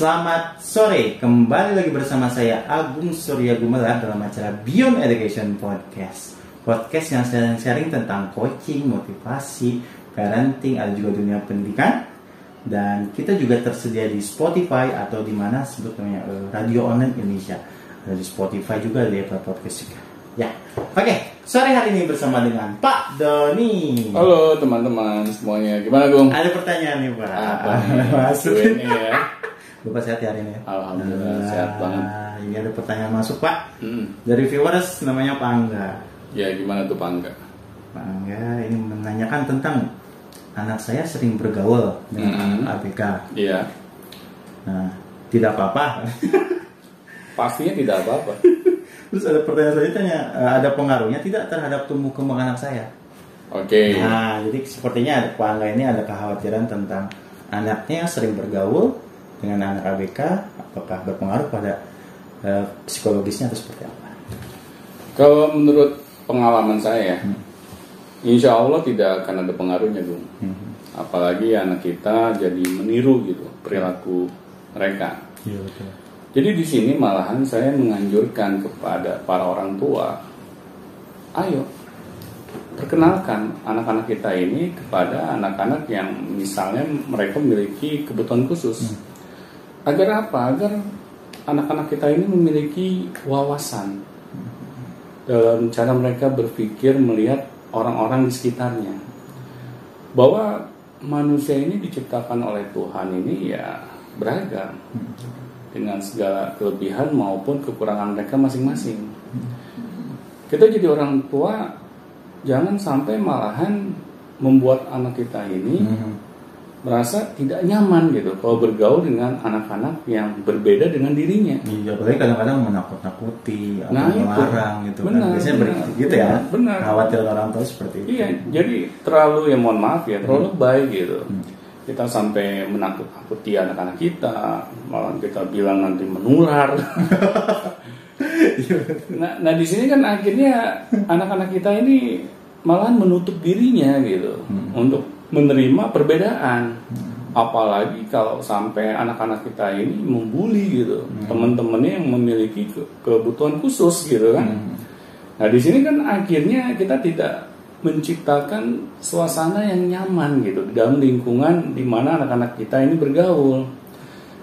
Selamat sore, kembali lagi bersama saya Agung Surya Gumelar dalam acara Beyond Education Podcast. Podcast yang sharing-sharing tentang coaching, motivasi, parenting, ada juga dunia pendidikan. Dan kita juga tersedia di Spotify atau di mana sebut namanya eh, Radio Online Indonesia. Ada di Spotify juga, di Apple Podcast juga. Ya, oke, sore hari ini bersama dengan Pak Doni. Halo teman-teman semuanya, gimana Gung? Ada pertanyaan nih Pak. Apa nih? Masuk ini ya? Bapak sehat ya hari ini? Alhamdulillah, Nah, sehat banget. Ini ada pertanyaan masuk Pak Hmm. dari viewers namanya Pak Angga. Ya gimana tuh Pangga? Pak Angga ini menanyakan tentang anak saya sering bergaul dengan Hmm. anak ABK. Iya, Nah, tidak apa-apa. pastinya tidak apa-apa. Terus ada pertanyaan selanjutnya, eh, ada pengaruhnya tidak terhadap tumbuh kembang anak saya? Oke, Nah, jadi sepertinya ada Pak Angga ini ada kekhawatiran tentang anaknya yang sering bergaul dengan anak ABK, apakah berpengaruh pada eh, psikologisnya atau seperti apa? kalau menurut pengalaman saya, Insya Allah tidak akan ada pengaruhnya Gung. Hmm. Apalagi anak kita jadi meniru gitu perilaku mereka. Iya betul. Jadi di sini malahan saya menganjurkan kepada para orang tua, ayo perkenalkan anak-anak kita ini kepada anak-anak yang misalnya mereka memiliki kebutuhan khusus. Agar apa? Agar anak-anak kita ini memiliki wawasan dalam cara mereka berpikir melihat orang-orang di sekitarnya. Bahwa manusia ini diciptakan oleh Tuhan ini ya beragam dengan segala kelebihan maupun kekurangan mereka masing-masing. Kita jadi orang tua jangan sampai malahan membuat anak kita ini Hmm. Merasa tidak nyaman gitu kalau bergaul dengan anak-anak yang berbeda dengan dirinya. Iya, apalagi kadang-kadang menakut-nakuti atau Nah, itu. melarang gitu Benar, kan. Biasanya benar. gitu ya. Benar. Khawatir orang tua seperti itu. Iya, jadi terlalu ya mohon maaf ya, terlalu baik gitu. Kita sampai menakut-nakuti anak-anak kita, malah kita bilang nanti menular. nah, nah di sini kan akhirnya anak-anak kita ini malahan menutup dirinya gitu untuk menerima perbedaan. Apalagi kalau sampai anak-anak kita ini membuli gitu, teman-temannya yang memiliki ke- kebutuhan khusus gitu kan. Nah di sini kan akhirnya kita tidak menciptakan suasana yang nyaman gitu dalam lingkungan di mana anak-anak kita ini bergaul.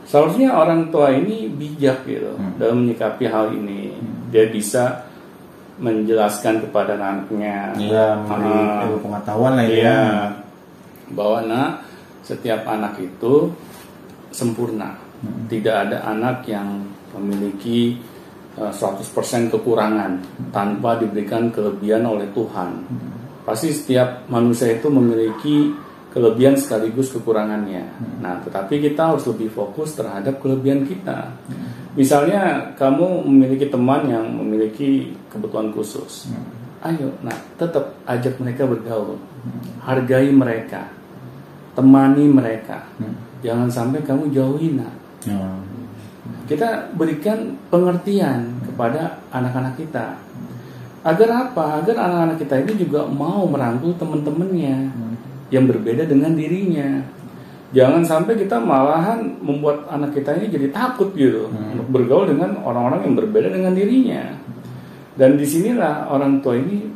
Seharusnya orang tua ini bijak gitu dalam menyikapi hal ini. Dia bisa menjelaskan kepada anaknya. Memberi Ah, ilmu pengetahuan lah ya. Iya. Bahwa nak setiap anak itu sempurna. Tidak ada anak yang memiliki eh, 100% kekurangan tanpa diberikan kelebihan oleh Tuhan. Pasti setiap manusia itu memiliki kelebihan sekaligus kekurangannya. Nah, tetapi kita harus lebih fokus terhadap kelebihan kita. Misalnya kamu memiliki teman yang memiliki kebutuhan khusus. Ayo, nah tetap ajak mereka bergaul. Hargai mereka. Temani mereka. Jangan sampai kamu jauhi nah. Ya. Kita berikan pengertian kepada anak-anak kita. Agar apa? Agar anak-anak kita ini juga mau merangkul teman-temannya yang berbeda dengan dirinya. Jangan sampai kita malahan membuat anak kita ini jadi takut gitu untuk bergaul dengan orang-orang yang berbeda dengan dirinya. Dan di sinilah orang tua ini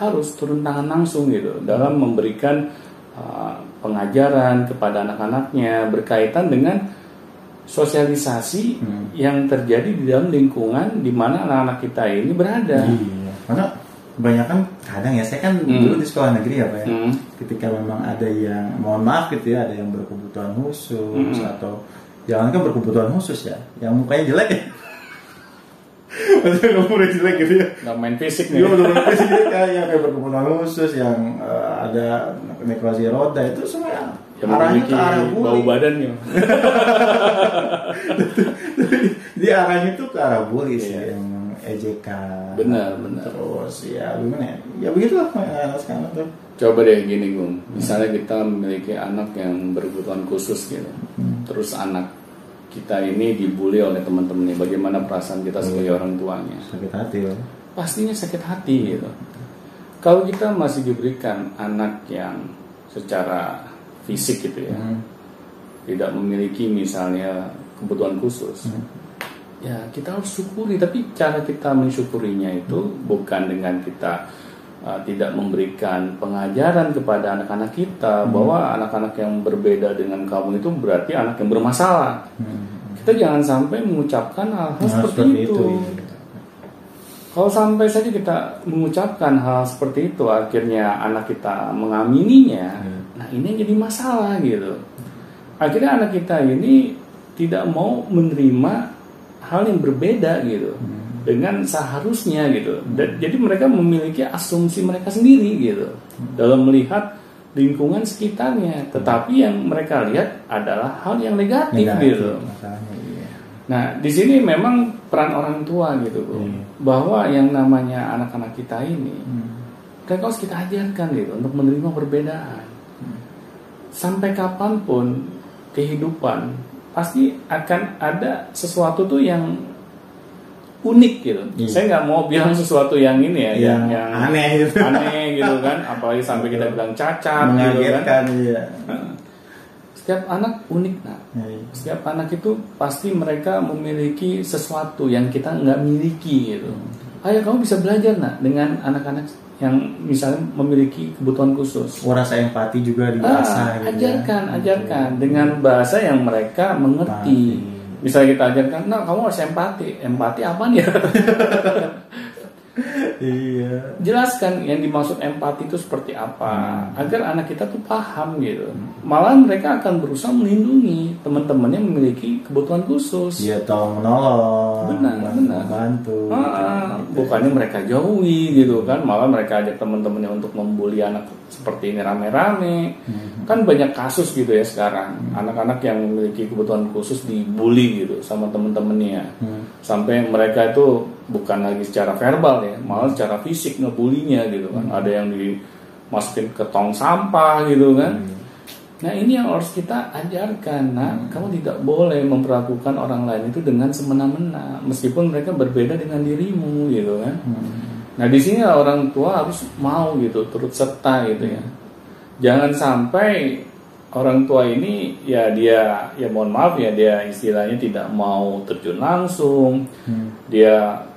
harus turun tangan langsung gitu dalam memberikan uh, pengajaran kepada anak-anaknya berkaitan dengan sosialisasi yang terjadi di dalam lingkungan di mana anak-anak kita ini berada. Iya. Karena kebanyakan kadang ya saya kan dulu di sekolah negeri ya Pak ya. Hmm. Ketika memang ada yang mohon maaf gitu ya, ada yang berkebutuhan khusus Hmm. atau jangan kan berkebutuhan khusus ya, yang mukanya jelek ya. Maksudnya umurnya jelek gitu ya. Nggak main fisik Iya nih. betul betul sih kayak yang kayak berkebutuhan khusus yang eh, ada nekrasi roda itu semua yang Yang arahnya ke arah bau bully. badannya. Dia arahnya tuh ke arah bully sih Iya. yang ejekan. Benar, benar. Terus ya gimana ya? Ya begitulah anak sekarang tuh. Coba deh gini Gung, misalnya kita memiliki anak yang berkebutuhan khusus gitu, Hmm. terus anak kita ini dibully oleh teman-temannya, bagaimana perasaan kita sebagai orang tuanya? Sakit hati loh. Pastinya sakit hati gitu. Kalau kita masih diberikan anak yang secara fisik gitu ya, Hmm. tidak memiliki misalnya kebutuhan khusus. Hmm. Ya kita harus syukuri, tapi cara kita mensyukurinya itu bukan dengan kita uh, tidak memberikan pengajaran kepada anak-anak kita Hmm. bahwa anak-anak yang berbeda dengan kamu itu berarti anak yang bermasalah. Hmm. Kita jangan sampai mengucapkan hal-hal Nah, seperti, itu. iya. Kalau sampai saja kita mengucapkan hal seperti itu, akhirnya anak kita mengamininya, Hmm. nah ini jadi masalah gitu. Akhirnya anak kita ini tidak mau menerima hal yang berbeda gitu Hmm. Dengan seharusnya gitu. Dan, jadi mereka memiliki asumsi mereka sendiri gitu dalam melihat lingkungan sekitarnya. Tetapi yang mereka lihat adalah hal yang negatif, Negatif, gitu. masalahnya, iya. Nah, di sini memang peran orang tua gitu, Bu. Iya. Bahwa yang namanya anak-anak kita ini, Hmm. mereka harus kita ajarkan gitu untuk menerima perbedaan. Sampai kapan pun kehidupan pasti akan ada sesuatu tuh yang unik gitu. Iya. Saya nggak mau bilang sesuatu yang ini ya, yang, Yang yang aneh gitu. aneh gitu kan. Apalagi sampai kita bilang cacat gitu kan. iya. Setiap anak unik. Iya. Setiap anak itu pasti mereka memiliki sesuatu yang kita nggak miliki gitu. Ayo kamu bisa belajar nak dengan anak-anak yang misalnya memiliki kebutuhan khusus. Oh, rasa empati juga Ah, diasah gitu ya. ajarkan, ajarkan dengan bahasa yang mereka mengerti. Empati. Misalnya kita ajarkan, nah kamu harus empati. Empati apa ya? Iya. Jelaskan yang dimaksud empati itu seperti apa, Hmm. agar anak kita tuh paham gitu. Malah mereka akan berusaha melindungi teman-teman yang memiliki kebutuhan khusus. Iya tolong menolong. Benar, benar. Bantu. Ah, bukannya mereka jauhi gitu kan, malah mereka ajak teman-temannya untuk membuli anak seperti ini rame-rame. Hmm. Kan banyak kasus gitu ya sekarang, anak-anak yang memiliki kebutuhan khusus dibully gitu sama teman-temannya. Hmm. Sampai mereka itu bukan lagi secara verbal ya, malah secara fisik ngebulinya gitu kan. Ada yang dimasukin ke tong sampah gitu kan. Nah ini yang harus kita ajarkan, nah kamu tidak boleh memperlakukan orang lain itu dengan semena-mena, meskipun mereka berbeda dengan dirimu gitu kan. Nah di sini orang tua harus mau gitu, turut serta gitu ya. Jangan sampai orang tua ini ya dia ya mohon maaf ya dia istilahnya tidak mau terjun langsung, dia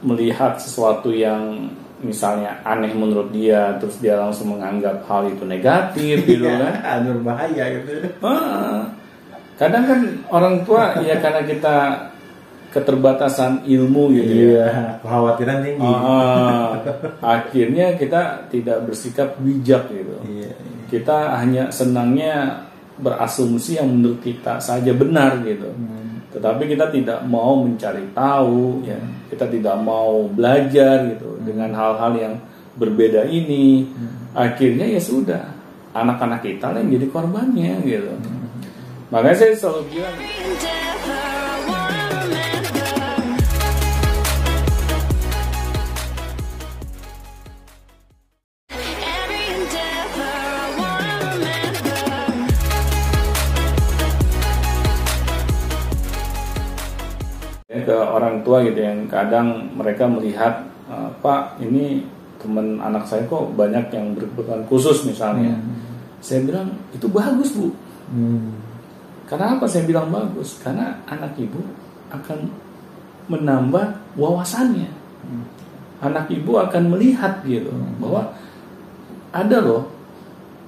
melihat sesuatu yang misalnya aneh menurut dia, terus dia langsung menganggap hal itu negatif gitu kan. Iya, berbahaya gitu. Ah, kadang kan orang tua ya karena kita keterbatasan ilmu gitu ya. Iya, kekhawatiran tinggi. Ah, akhirnya kita tidak bersikap bijak gitu. Iya. Kita hanya senangnya berasumsi yang menurut kita saja benar gitu. Tetapi kita tidak mau mencari tahu, ya. Kita tidak mau belajar gitu dengan hal-hal yang berbeda ini. Akhirnya ya sudah, anak-anak kita lah yang jadi korbannya gitu. Makanya saya selalu bilang orang tua gitu yang kadang mereka melihat "Eh, Pak ini teman anak saya kok banyak yang berkebutuhan khusus misalnya. Saya bilang itu bagus bu. Hmm. Karena apa saya bilang bagus? Karena anak ibu akan menambah wawasannya. Anak ibu akan melihat gitu bahwa ada loh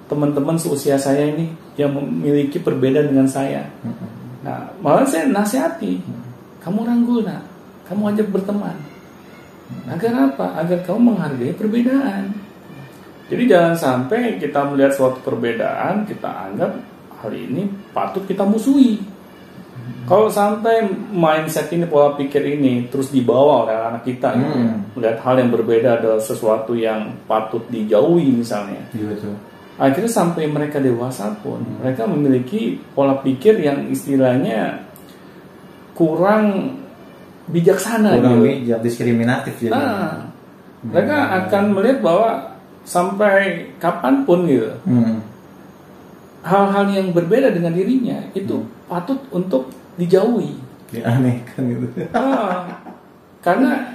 teman-teman seusia saya ini yang memiliki perbedaan dengan saya. Nah, malah saya nasihati, kamu rangkul nak, kamu ajak berteman. Agar apa? Agar kamu menghargai perbedaan. Jadi jangan sampai kita melihat suatu perbedaan, kita anggap hal ini patut kita musuhi. Kalau sampai mindset ini, pola pikir ini terus dibawa oleh anak kita, gitu, Hmm. melihat hal yang berbeda adalah sesuatu yang patut dijauhi misalnya. Iya betul. Akhirnya sampai mereka dewasa pun, mereka memiliki pola pikir yang istilahnya kurang bijaksana Kurang gitu. bijak, diskriminatif jadi. Nah, mereka akan melihat bahwa sampai kapan pun gitu, Hmm. hal-hal yang berbeda dengan dirinya itu patut untuk dijauhi. Dianehkan gitu. Ah, karena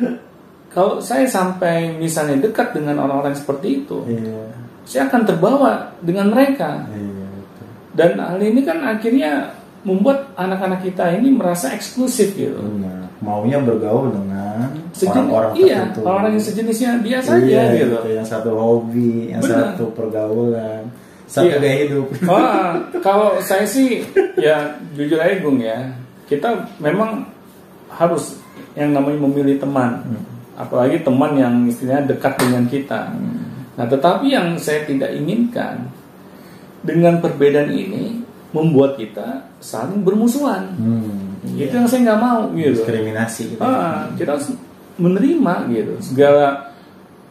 kalau saya sampai misalnya dekat dengan orang-orang seperti itu, Iya. saya akan terbawa dengan mereka. Iya betul. Dan hal ini kan akhirnya membuat anak-anak kita ini merasa eksklusif gitu. Benar. Maunya bergaul dengan orang-orang iya, tertentu. orang yang sejenisnya dia saja Iya, gitu. Yang satu hobi, yang Benar. satu pergaulan, satu Iya. gaya hidup. Wah, kalau saya sih ya jujur aja Gung ya, kita memang harus yang namanya memilih teman, apalagi teman yang istilahnya dekat dengan kita. Nah, tetapi yang saya tidak inginkan dengan perbedaan ini membuat kita saling bermusuhan. Hmm, Itu yang saya nggak mau gitu. diskriminasi gitu. Ah, kita harus menerima gitu segala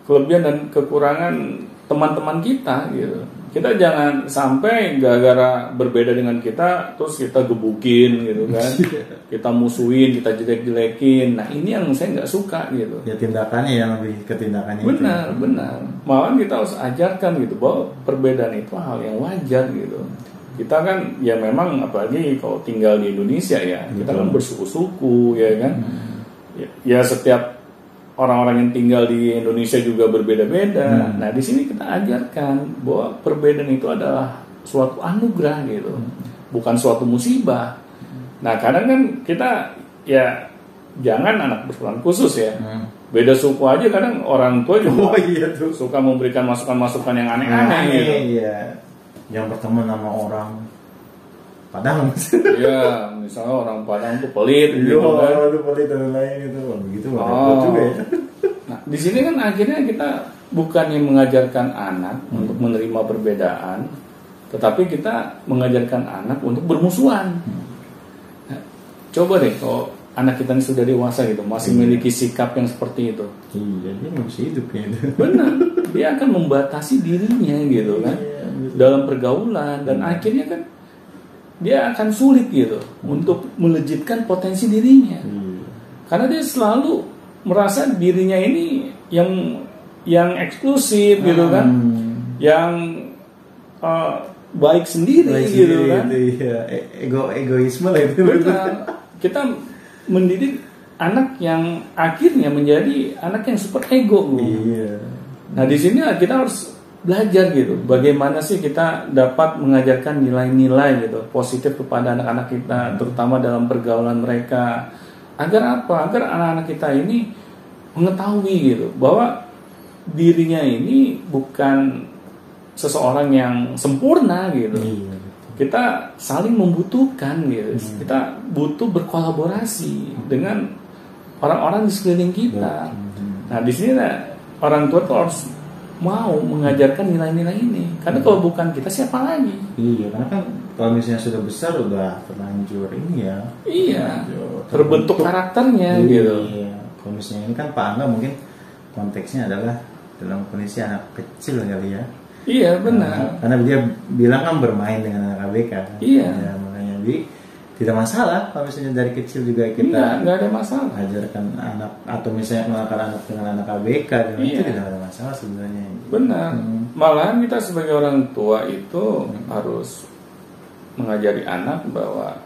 kelebihan dan kekurangan teman-teman kita gitu. Kita jangan sampai gara-gara berbeda dengan kita terus kita gebukin gitu kan. kita musuhin, kita jelek-jelekin. Nah, ini yang saya nggak suka gitu. Ya tindakannya yang lebih ke tindakannya itu. Benar, benar. Malah kita harus ajarkan gitu bahwa perbedaan itu hal yang wajar gitu. Kita kan ya memang apalagi kalau tinggal di Indonesia ya, kita kan bersuku-suku ya kan. Ya, ya setiap orang-orang yang tinggal di Indonesia juga berbeda-beda. Nah, di sini kita ajarkan bahwa perbedaan itu adalah suatu anugerah gitu. Bukan suatu musibah. Nah, kadang kan kita ya jangan anak berkebutuhan khusus ya. Hmm. Beda suku aja kadang orang tua juga Oh iya tuh. suka memberikan masukan-masukan yang aneh-aneh gitu. Iya. Yang berteman sama orang Padang. Iya, misalnya orang Padang tuh pelit Iya, gitu kan. itu pelit dan lain itu. Wah, Begitu Oh. repot juga ya. Nah, di sini kan akhirnya kita bukannya mengajarkan anak untuk menerima perbedaan, tetapi kita mengajarkan anak untuk bermusuhan. Nah, coba deh kalau anak kita ini sudah dewasa gitu, masih memiliki sikap yang seperti itu. Iya, dia bisa hidup ya. Benar, dia akan membatasi dirinya gitu kan Iya. Dalam pergaulan dan akhirnya kan dia akan sulit gitu untuk melejitkan potensi dirinya. Iya. Karena dia selalu merasa dirinya ini yang yang eksklusif gitu kan, Hmm. yang uh, baik sendiri Baik gitu sendiri kan. itu. E- Ego egoisme lah itu. Benar. Kita mendidik anak yang akhirnya menjadi anak yang super ego. Iya. Nah di sini kita harus belajar gitu, bagaimana sih kita dapat mengajarkan nilai-nilai gitu positif kepada anak-anak kita, terutama dalam pergaulan mereka. Agar apa? Agar anak-anak kita ini mengetahui gitu bahwa dirinya ini bukan seseorang yang sempurna gitu. Iya. Kita saling membutuhkan gitu. Kita butuh berkolaborasi dengan orang-orang di sekeliling kita. Nah di sini orang tua tuh harus mau mengajarkan nilai-nilai ini. Karena kalau bukan kita siapa lagi? Iya, karena kan kalau misalnya sudah besar udah terlanjur ini ya. Iya. Terbentuk. Terbentuk karakternya Iya. gitu. Kalau misalnya ini kan Pak Angga mungkin konteksnya adalah dalam kondisi anak kecil kali ya. Iya Nah, benar. karena dia bilang kan bermain dengan anak ABK. Iya. Ya, makanya jadi tidak masalah kalau misalnya dari kecil juga kita Enggak, enggak ada masalah. ajarkan anak atau misalnya mengenalkan anak dengan anak ABK dengan itu Iya. tidak ada masalah sebenarnya. Benar. Hmm. Malahan kita sebagai orang tua itu harus mengajari anak bahwa,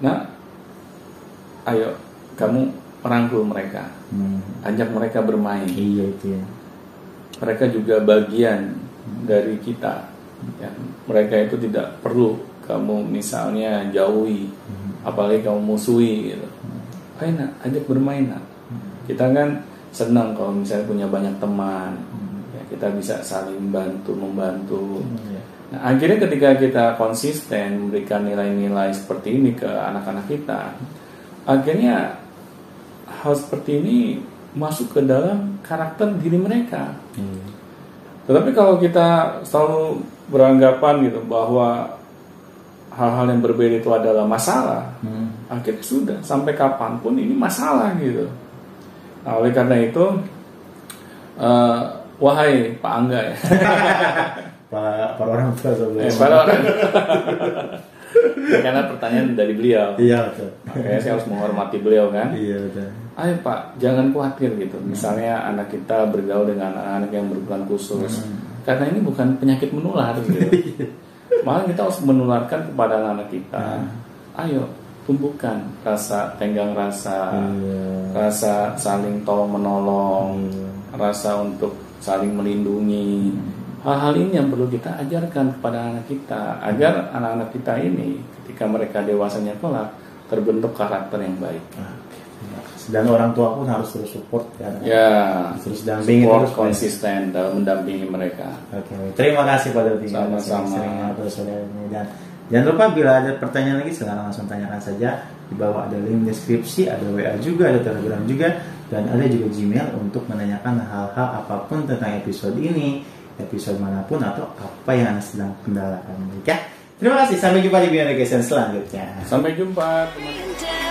nah, ayo kamu rangkul mereka, Hmm. ajak mereka bermain. Iya itu ya. Mereka juga bagian dari kita. Ya, mereka itu tidak perlu kamu misalnya jauhi, apalagi kamu musuhi. Gitu. Ayo nak, ajak bermain nak. Kita kan senang kalau misalnya punya banyak teman. Ya, kita bisa saling bantu membantu. Iya. Nah, akhirnya ketika kita konsisten memberikan nilai-nilai seperti ini ke anak-anak kita, akhirnya hal seperti ini masuk ke dalam karakter diri mereka. Iya. Tetapi kalau kita selalu beranggapan gitu bahwa hal-hal yang berbeda itu adalah masalah, Hmm. akhirnya sudah sampai kapan pun ini masalah gitu. Nah, oleh karena itu, eh, wahai Pak Angga ya, Para, para orang tua sebelum. Eh, para orang. Ya, karena pertanyaan dari beliau. Iya betul. Makanya saya harus menghormati beliau kan. Iya betul. Ayo Pak, jangan khawatir gitu. Misalnya anak kita bergaul dengan anak-anak yang berkebutuhan khusus. Karena ini bukan penyakit menular gitu. Malah kita harus menularkan kepada anak-anak kita. Ayo, tumbuhkan rasa tenggang rasa, Iya. rasa saling tolong menolong, rasa untuk saling melindungi. hal-hal ini yang perlu kita ajarkan kepada anak kita agar anak-anak kita ini ketika mereka dewasanya kelak terbentuk karakter yang baik. Kasih. Dan orang tua pun harus terus support kan. Ya, Terus dampingi support terus, konsisten dalam mendampingi mereka. Oke, terima kasih Pak Dodi. Sama-sama. Dan jangan lupa bila ada pertanyaan lagi silahkan langsung tanyakan saja di bawah ada link deskripsi, ada WA juga, ada Telegram juga, dan ada juga Gmail untuk menanyakan hal-hal apa pun tentang episode ini, episode mana pun atau apa yang anda sedang kendalakan. Ya. Terima kasih. Sampai jumpa di Education selanjutnya. Sampai jumpa teman-teman.